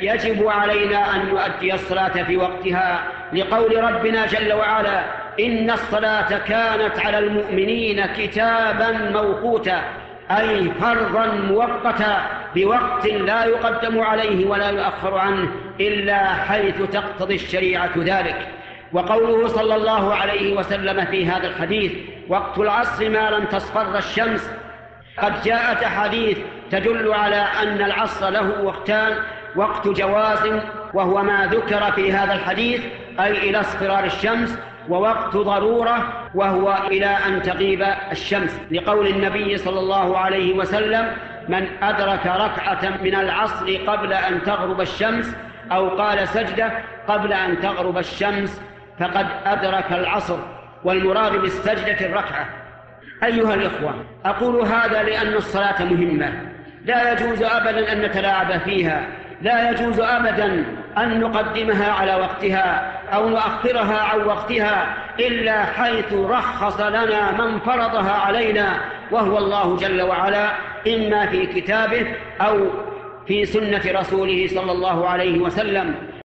يجب علينا أن نؤدي الصلاة في وقتها لقول ربنا جل وعلا إن الصلاة كانت على المؤمنين كتابا موقوتا أي فرضا مؤقتا بوقت لا يقدم عليه ولا يؤخر عنه إلا حيث تقتضي الشريعة ذلك. وقوله صلى الله عليه وسلم في هذا الحديث وقت العصر ما لم تصفر الشمس قد جاءت أحاديث تدل على أن العصر له وقتان وقت جواز وهو ما ذكر في هذا الحديث أي إلى اصفرار الشمس ووقت ضرورة وهو إلى أن تغيب الشمس. لقول النبي صلى الله عليه وسلم من أدرك ركعة من العصر قبل أن تغرب الشمس أو قال سجدة قبل أن تغرب الشمس فقد أدرك العصر. والمراد بالسجدة الركعة. أيها الإخوة أقول هذا لأن الصلاة مهمة. لا يجوز أبدا أن نتلاعب فيها. لا يجوز أبدا أن نقدمها على وقتها أو نؤخرها عن وقتها إلا حيث رخص لنا من فرضها علينا وهو الله جل وعلا إما في كتابه أو في سنة رسوله صلى الله عليه وسلم.